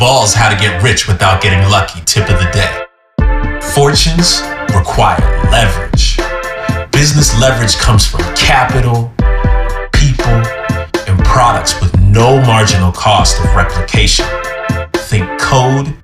Naval's How to Get Rich Without Getting Lucky tip of the day. Fortunes require leverage. Business leverage comes from capital, people, and products with no marginal cost of replication. Think code